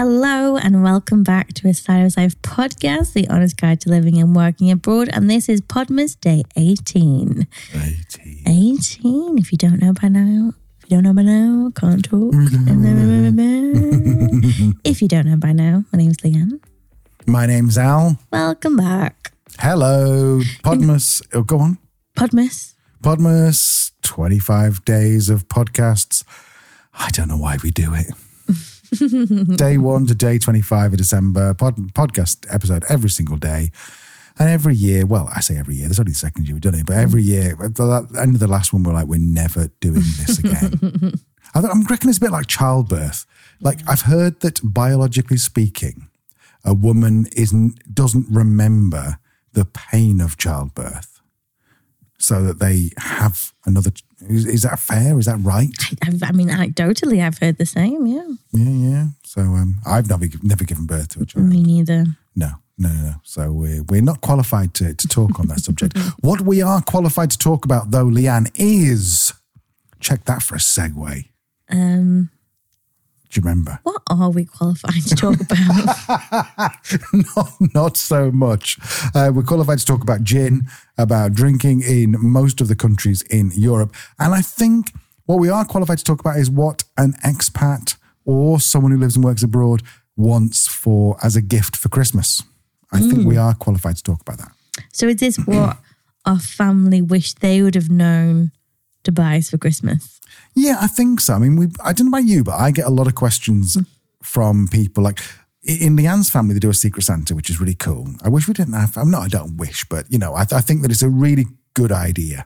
Hello and welcome back to A Sideways Life podcast, the honest guide to living and working abroad. And this is Podmas Day 18. 18. 18. If you don't know by now, if you don't know by now, can't talk. Mm-hmm. if you don't know by now, my name's Leanne. My name's Al. Welcome back. Hello, Podmas. Oh, go on. Podmas. Podmas, 25 days of podcasts. I don't know why we do it. day one to day 25 of December, pod, podcast episode every single day. And every year, well, I say every year, there's only the second year we've done it, but every year, at the end of the last one, we're like, we're never doing this again. I I'm reckoning it's a bit like childbirth. Like, I've heard that biologically speaking, a woman isn't doesn't remember the pain of childbirth so that they have another is, is that fair is that right I, I mean, anecdotally, I've heard the same. Yeah. yeah yeah so um, i've never never given birth to a child Me neither. no no no so we're, we're not qualified to, to talk on that subject what we are qualified to talk about though leanne is check that for a segue Um, do you remember what are we qualified to talk about? not, not so much. Uh, we're qualified to talk about gin, about drinking in most of the countries in Europe. And I think what we are qualified to talk about is what an expat or someone who lives and works abroad wants for as a gift for Christmas. I think we are qualified to talk about that. so, is this what our family wish they would have known to buy us for Christmas? Yeah, I think so. I mean, we I don't know about you, but I get a lot of questions mm. from people like in the Leanne's family, they do a Secret Santa, which is really cool. I wish we didn't have, I'm not, I don't wish, but you know, I, I think that it's a really good idea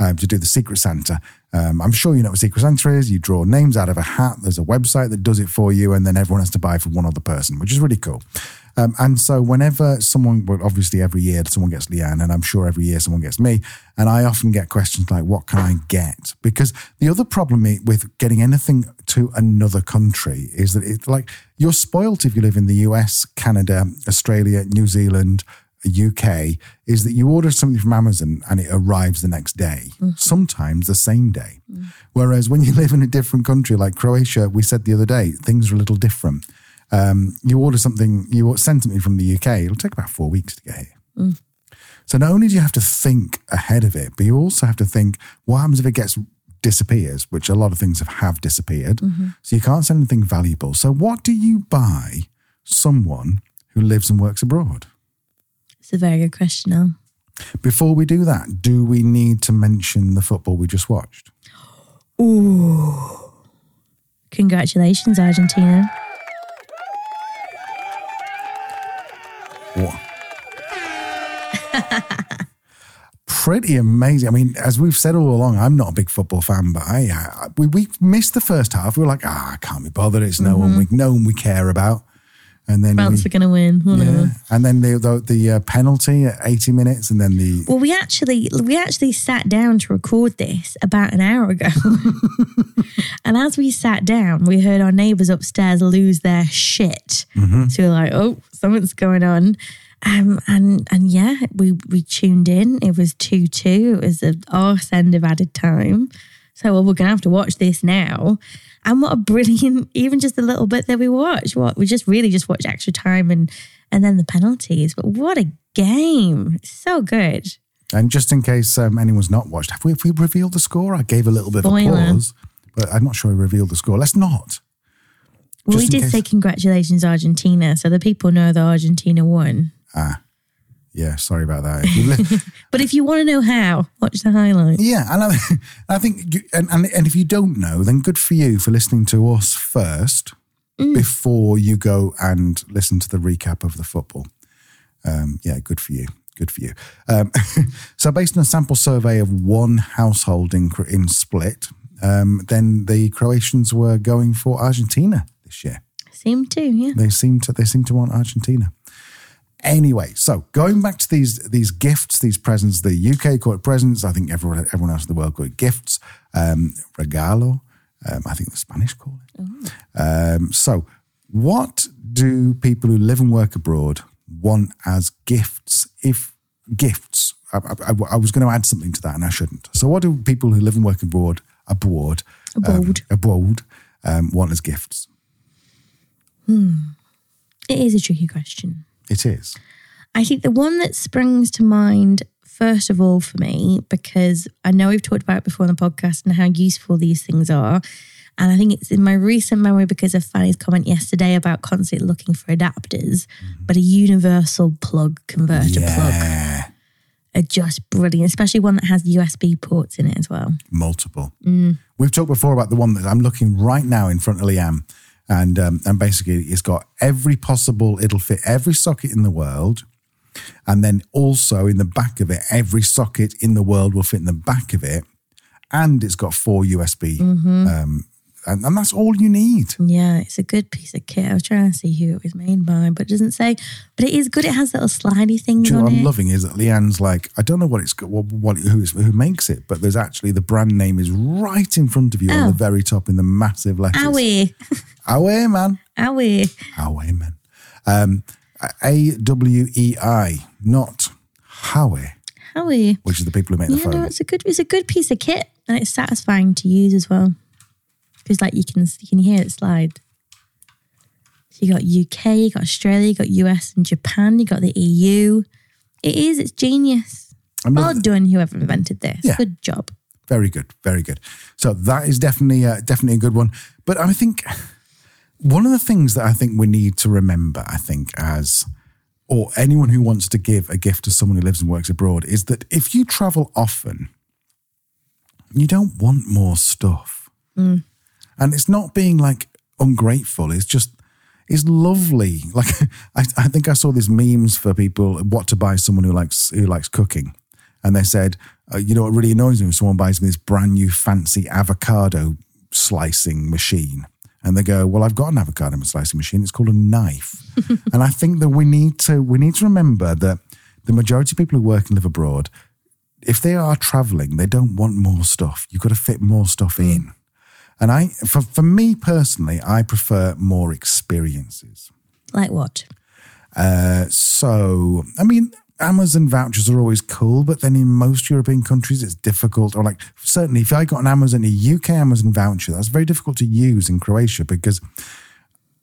um, to do the Secret Santa. Um, I'm sure you know what Secret Santa is. You draw names out of a hat. There's a website that does it for you, and then everyone has to buy for one other person, which is really cool. Um, and so, whenever someone, well, obviously every year someone gets Leanne, and I'm sure every year someone gets me, and I often get questions like, "What can I get?" Because the other problem with getting anything to another country is that it's like you're spoilt if you live in the US, Canada, Australia, New Zealand, UK. Is that you order something from Amazon and it arrives the next day, mm-hmm. sometimes the same day. Mm. Whereas when you live in a different country like Croatia, we said the other day, things are a little different um, you order something, you send something from the UK, it'll take about four weeks to get here. Mm. So not only do you have to think ahead of it, but you also have to think what happens if it gets disappears, which a lot of things have, have disappeared. Mm-hmm. So you can't send anything valuable. So what do you buy someone who lives and works abroad? It's a very good question, Al. Before we do that, do we need to mention the football we just watched? Ooh. Congratulations, Argentina. What? Pretty amazing. I mean, as we've said all along, I'm not a big football fan, but I, I we, we missed the first half. We were like, ah, I can't be bothered. It's no one we no one we care about. And then France we, are going to win. Yeah. and then the the, the uh, penalty at 80 minutes, and then the Well, we actually we actually sat down to record this about an hour ago, and as we sat down, we heard our neighbours upstairs lose their shit. So we we're like, "Oh, something's going on," um, and and yeah, we we tuned in. It was two two. It was the arse end of added time. So well, we're gonna have to watch this now. And what a brilliant, even just the little bit that we watch. What we just really just watch extra time and and then the penalties. But what a game! So good. and just in case um, anyone's not watched, have we, have we revealed the score? I gave a little bit Spoiler. of applause, but I'm not sure we revealed the score. Let's not. Well, we Just did case- say congratulations, Argentina, so the people know that Argentina won. Ah, yeah. Sorry about that. If But if you want to know how, watch the highlight. Yeah, and I, I think, you, and, and and if you don't know, then good for you for listening to us first before you go and listen to the recap of the football. Um, yeah, good for you. Good for you. Um, so, based on a sample survey of one household in in Split, um, then the Croatians were going for Argentina this year. Seem to, yeah. They seem to they seem to want Argentina. Anyway, so going back to these these gifts, these presents, the UK call it presents. I think everyone everyone else in the world call it gifts. Um, regalo. Um, I think the Spanish call it. Um, so, what do people who live and work abroad want as gifts? If gifts, I, I, I was going to add something to that, and I shouldn't. So, what do people who live and work abroad abroad Abroad. um, abroad um, want as gifts? Hmm. It is a tricky question. It is. I think the one that springs to mind, first of all, for me, because I know we've talked about it before on the podcast and how useful these things are. And I think it's in my recent memory because of Fanny's comment yesterday about constantly looking for adapters, mm. but a universal plug converter plug Yeah. are just brilliant, especially one that has USB ports in it as well. multiple. Mm. We've talked before about the one that I'm looking right now in front of Liam, and um, and basically it's got every possible. It'll fit every socket in the world, and then also in the back of it, every socket in the world will fit in the back of it, and it's got four USB, um, and, and that's all you need. Yeah, it's a good piece of kit. I was trying to see who it was made by, but it doesn't say. But it is good. It has little slidey things Do you know on what I'm it. loving is that Leanne's like, I don't know what it's got, what, what who, is, who makes it, but there's actually the brand name is right in front of you on Oh. the very top in the massive letters. Awe, Away, man. awe. Howe, man. Um, A W E I, not Howe, Howie. which is the people who make the Yeah, no, phone. it's a good it's a good piece of kit and it's satisfying to use as well. Because like you can you can hear it slide. So you got UK, you got Australia, you got US and Japan, you got the EU. It is, it's genius. I'm Well done, whoever invented this. Yeah. Good job. Very good, very good. So that is definitely uh, definitely a good one. But I think one of the things that I think we need to remember, I think, as or anyone who wants to give a gift to someone who lives and works abroad, is that if you travel often, you don't want more stuff. And it's not being like ungrateful. It's just it's lovely. Like I, I think I saw these memes for people what to buy someone who likes who likes cooking, and they said, uh, you know, what really annoys me when someone buys me this brand new fancy avocado slicing machine, and they go, well, I've got an avocado slicing machine. It's called a knife, and I think that we need to we need to remember that the majority of people who work and live abroad, if they are traveling, they don't want more stuff. You've got to fit more stuff in. And I, for, for me personally, I prefer more experiences. Like what? Uh, so, I mean, Amazon vouchers are always cool, but then in most European countries, it's difficult. Or like, certainly, if I got an Amazon, a UK Amazon voucher, that's very difficult to use in Croatia because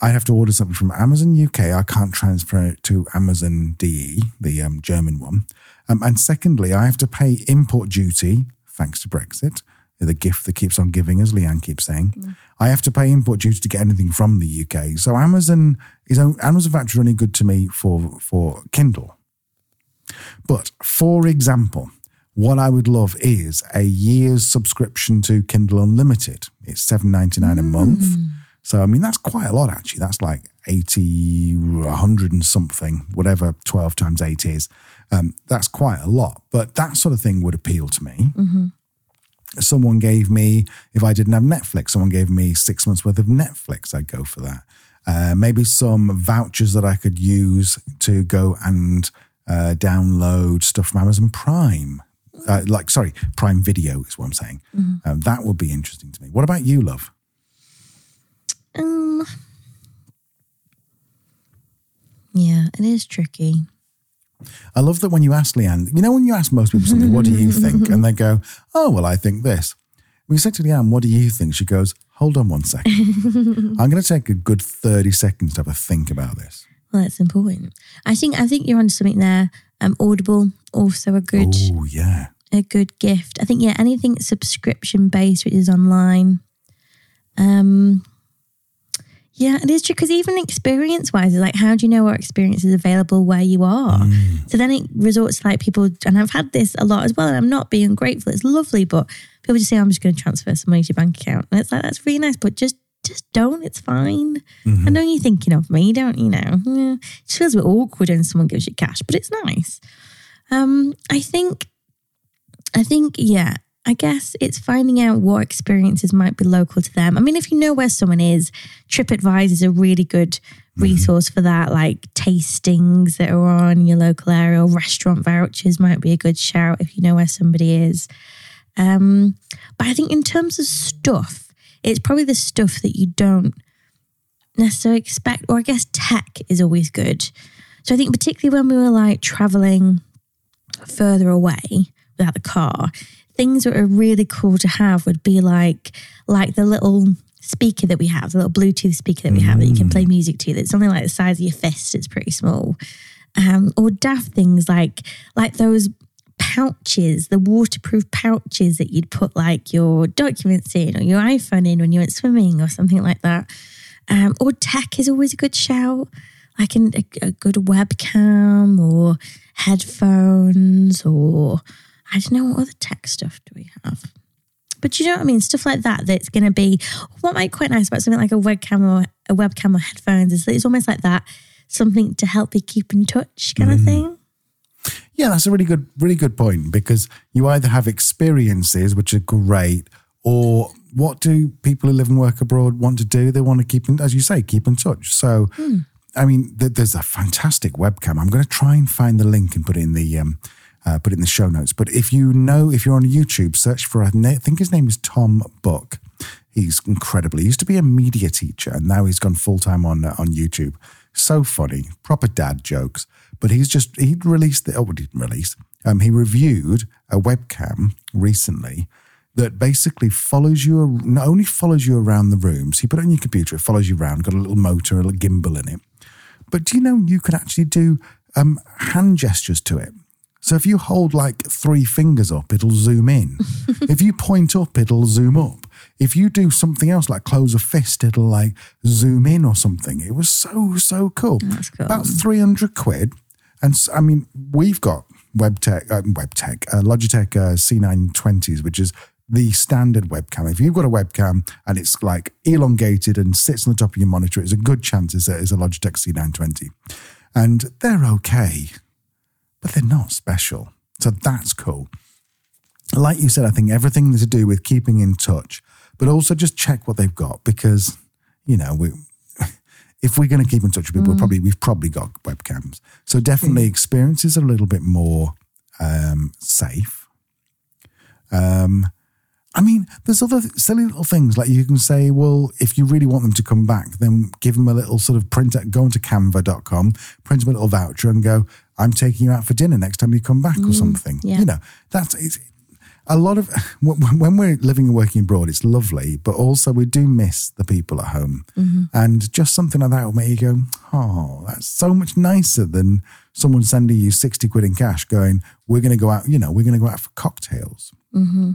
I have to order something from Amazon UK. I can't transfer it to Amazon DE, the um, German one. Um, and secondly, I have to pay import duty, thanks to Brexit, the gift that keeps on giving, as Leanne keeps saying. Mm. I have to pay import duty to get anything from the UK. So Amazon is on- Amazon voucher only good to me for for Kindle. But for example, what I would love is a year's subscription to Kindle Unlimited. It's seven ninety nine a mm. month. So I mean that's quite a lot actually. That's like 80, 100 and something, whatever 12 times 8 is. Um, that's quite a lot. But that sort of thing would appeal to me. Mm-hmm. Someone gave me, if I didn't have Netflix, someone gave me six months worth of Netflix, I'd go for that. Uh, maybe some vouchers that I could use to go and uh, download stuff from Amazon Prime. Uh, like, sorry, Prime Video is what I'm saying. Um, that would be interesting to me. What about you, love? Um Yeah, it is tricky. I love that when you ask Leanne, you know, when you ask most people something, what do you think? And they go, oh, well, I think this. When you say to Leanne, what do you think? She goes, hold on one second. I'm going to take a good 30 seconds to have a think about this. Well, that's important. I think I think you're onto something there. Um, Audible also a good Oh, yeah. a good gift. I think yeah, anything subscription based which is online. Um, yeah, it is true because even experience wise, it's like how do you know what experience is available where you are? So then it resorts to like people, and I've had this a lot as well. And I'm not being grateful; it's lovely, but people just say I'm just going to transfer some money to your bank account, and it's like that's really nice, but just just don't. It's fine. I know you're thinking of me, don't you? Know, yeah. it just feels a bit awkward when someone gives you cash, but it's nice. Um, I think I think, yeah, I guess it's finding out what experiences might be local to them. I mean, if you know where someone is, TripAdvisor is a really good resource for that, like tastings that are on in your local area or restaurant vouchers might be a good shout if you know where somebody is. Um, but I think in terms of stuff, it's probably the stuff that you don't necessarily expect, or I guess tech is always good. So I think particularly when we were like traveling further away without the car, things that are really cool to have would be like like the little speaker that we have, the little Bluetooth speaker that we have that you can play music to. That's something like the size of your fist. It's pretty small. Um, or daft things like like those pouches, the waterproof pouches that you'd put like your documents in or your iPhone in when you went swimming or something like that. Um, or tech is always a good shout, like an, a, a good webcam or headphones or I don't know what other tech stuff do we have. But you know what I mean? Stuff like that that's going to be what might be quite nice about something like a webcam or a webcam or headphones is that it's almost like that something to help you keep in touch kind of thing. Yeah, that's a really good, really good point because you either have experiences which are great, or what do people who live and work abroad want to do? They want to keep, in, as you say, keep in touch. So, I mean, th- there's a fantastic webcam. I'm going to try and find the link and put it in the um, uh, put it in the show notes. But if you know, if you're on YouTube, search for I think his name is Tom Buck. He's incredible. He used to be a media teacher, and now he's gone full time on uh, on YouTube. So funny, proper dad jokes. But he's just he released the oh, he didn't release. Um, he reviewed a webcam recently that basically follows you. Not only follows you around the rooms, you put it on your computer, it follows you around. Got a little motor, a little gimbal in it. But do you know you can actually do um, hand gestures to it? So if you hold like three fingers up, it'll zoom in. if you point up, it'll zoom up. If you do something else like close a fist, it'll like zoom in or something. It was so, so cool. That's cool. About 300 quid. And I mean, we've got WebTech, uh, WebTech, uh, Logitech uh, C920s, which is the standard webcam. If you've got a webcam and it's like elongated and sits on the top of your monitor, it's a good chance it's a, it's a Logitech C920. And they're okay, but they're not special. So that's cool. Like you said, I think everything to do with keeping in touch, but also just check what they've got because, you know, we, if we're going to keep in touch with people, we're probably we've probably got webcams. So definitely experiences are a little bit more um, safe. Um, I mean, there's other silly little things like you can say, well, if you really want them to come back, then give them a little sort of print, out, go onto canva.com, print them a little voucher and go, I'm taking you out for dinner next time you come back or mm, something. yeah. You know, that's it's, a lot of when when we're living and working abroad, it's lovely, but also we do miss the people at home. Mm-hmm. And just something like that will make you go, oh, that's so much nicer than someone sending you 60 quid in cash going, we're going to go out, you know, we're going to go out for cocktails. Mm-hmm.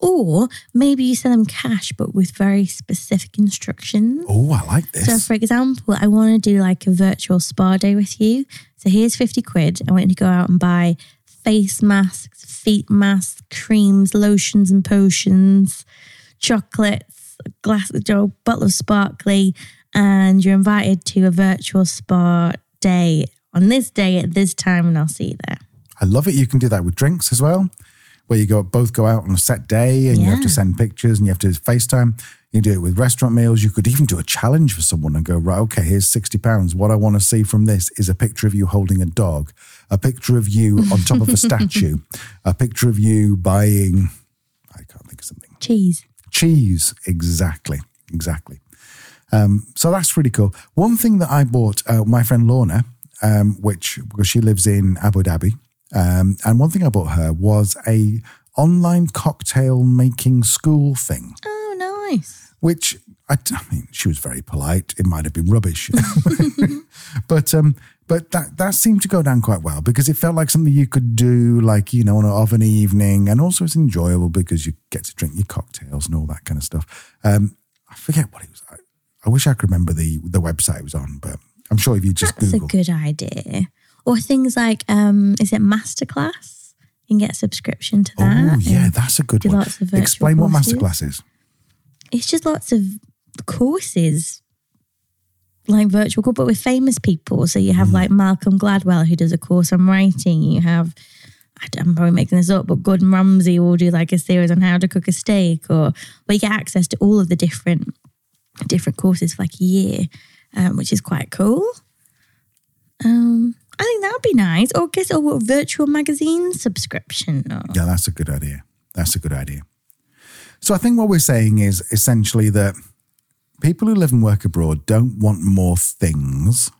Or maybe you send them cash, but with very specific instructions. Oh, I like this. So, for example, I want to do like a virtual spa day with you. So, here's 50 quid. I want you to go out and buy face masks, feet masks, creams, lotions, and potions, chocolates, a glass of a bottle of sparkly. And you're invited to a virtual spa day on this day at this time, and I'll see you there. I love it. You can do that with drinks as well, where you go both go out on a set day and you have to send pictures and you have to FaceTime. You do it with restaurant meals. You could even do a challenge for someone and go, right, okay, here's 60 pounds. What I want to see from this is a picture of you holding a dog, a picture of you on top of a statue, a picture of you buying, I can't think of something. Cheese. Cheese. Exactly. Exactly. Um, so that's really cool. One thing that I bought, uh, my friend Lorna, um, which because she lives in Abu Dhabi, um, and one thing I bought her was a online cocktail making school thing, Oh, nice. which I, I mean, she was very polite. It might have been rubbish, but um, but that that seemed to go down quite well because it felt like something you could do, like you know, on of an evening, and also it's enjoyable because you get to drink your cocktails and all that kind of stuff. Um, I forget what it was. I, I wish I could remember the the website it was on, but I'm sure if you just That's Google, a good idea. Or things like, um, is it Masterclass? You can get a subscription to that. oh yeah, that's a good one. lots of virtual Explain what masterclass is. It's just lots of courses, like virtual but with famous people. So you Mm. have like Malcolm Gladwell who does a course on writing. You have, I'm probably making this up, but Gordon Ramsay will do like a series on how to cook a steak, or where you get access to all of the different different courses for like a year, um, which is quite cool. Um, I think that would be nice. Or or what virtual magazine subscription. Or, Yeah, that's a good idea. That's a good idea. So I think what we're saying is essentially that people who live and work abroad don't want more things.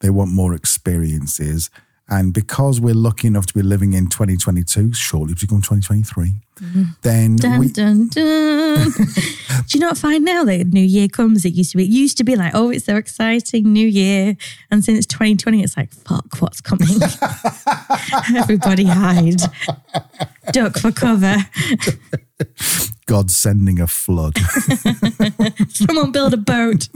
They want more experiences. And because we're lucky enough to be living in 2022, shortly to become 2023, then Dun, we. dun, dun. Do you not find now that New Year comes? It used to be. It used to be like, oh, it's so exciting, New Year, and since 2020, it's like, fuck, what's coming? Everybody hide, duck for cover. God's sending a flood. Someone build a boat.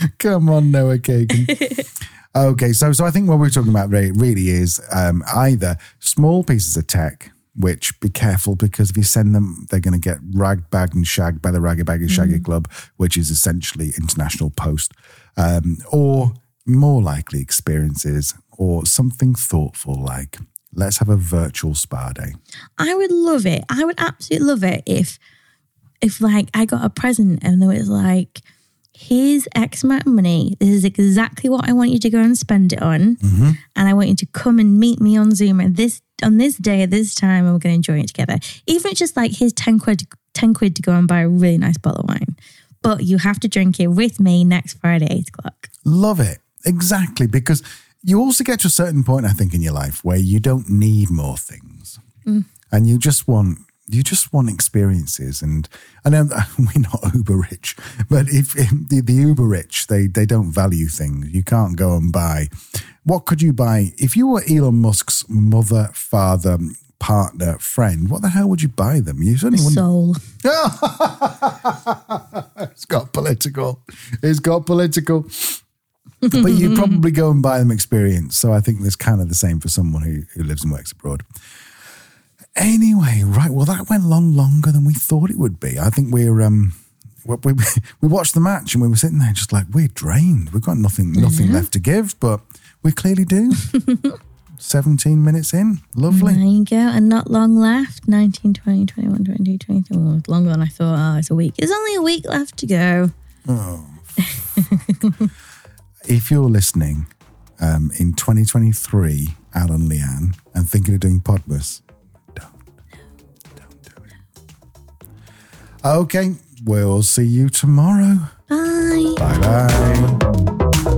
Come on, Noah Kagan. okay, so so I think what we're talking about really, really is um, either small pieces of tech, which be careful because if you send them, they're going to get ragged, bagged, and shagged by the Raggy Baggy Shaggy Club, which is essentially International Post, um, or more likely experiences or something thoughtful like let's have a virtual spa day. I would love it. I would absolutely love it if, if like I got a present and there was like, here's X amount of money. This is exactly what I want you to go and spend it on, mm-hmm. and I want you to come and meet me on Zoom at this on this day at this time, and we're going to enjoy it together. Even if it's just like here's ten quid, ten quid to go and buy a really nice bottle of wine, but you have to drink it with me next Friday eight o'clock. Love it. Exactly. Because you also get to a certain point, I think, in your life where you don't need more things. Mm. And you just want you just want experiences. And I know um, we're not uber rich, but if, if the, the uber rich, they they don't value things. You can't go and buy. What could you buy if you were Elon Musk's mother, father, partner, friend? What the hell would you buy them? You certainly wouldn't. Soul. It's got political. It's got political. but you probably go and buy them experience. So I think there's kind of the same for someone who, who lives and works abroad. Anyway, right. Well, that went long longer than we thought it would be. I think we're um we, we, we watched the match and we were sitting there just like we're drained. We've got nothing nothing left to give, but we clearly do. 17 minutes in. Lovely. There you go. And not long left. 19, 20, 21, 22, 23. Oh, longer than I thought. Oh, it's a week. There's only a week left to go. Oh. if you're listening um, in 2023, Alan Leanne, and thinking of doing Podmas, Okay, we'll see you tomorrow. Bye. Bye bye.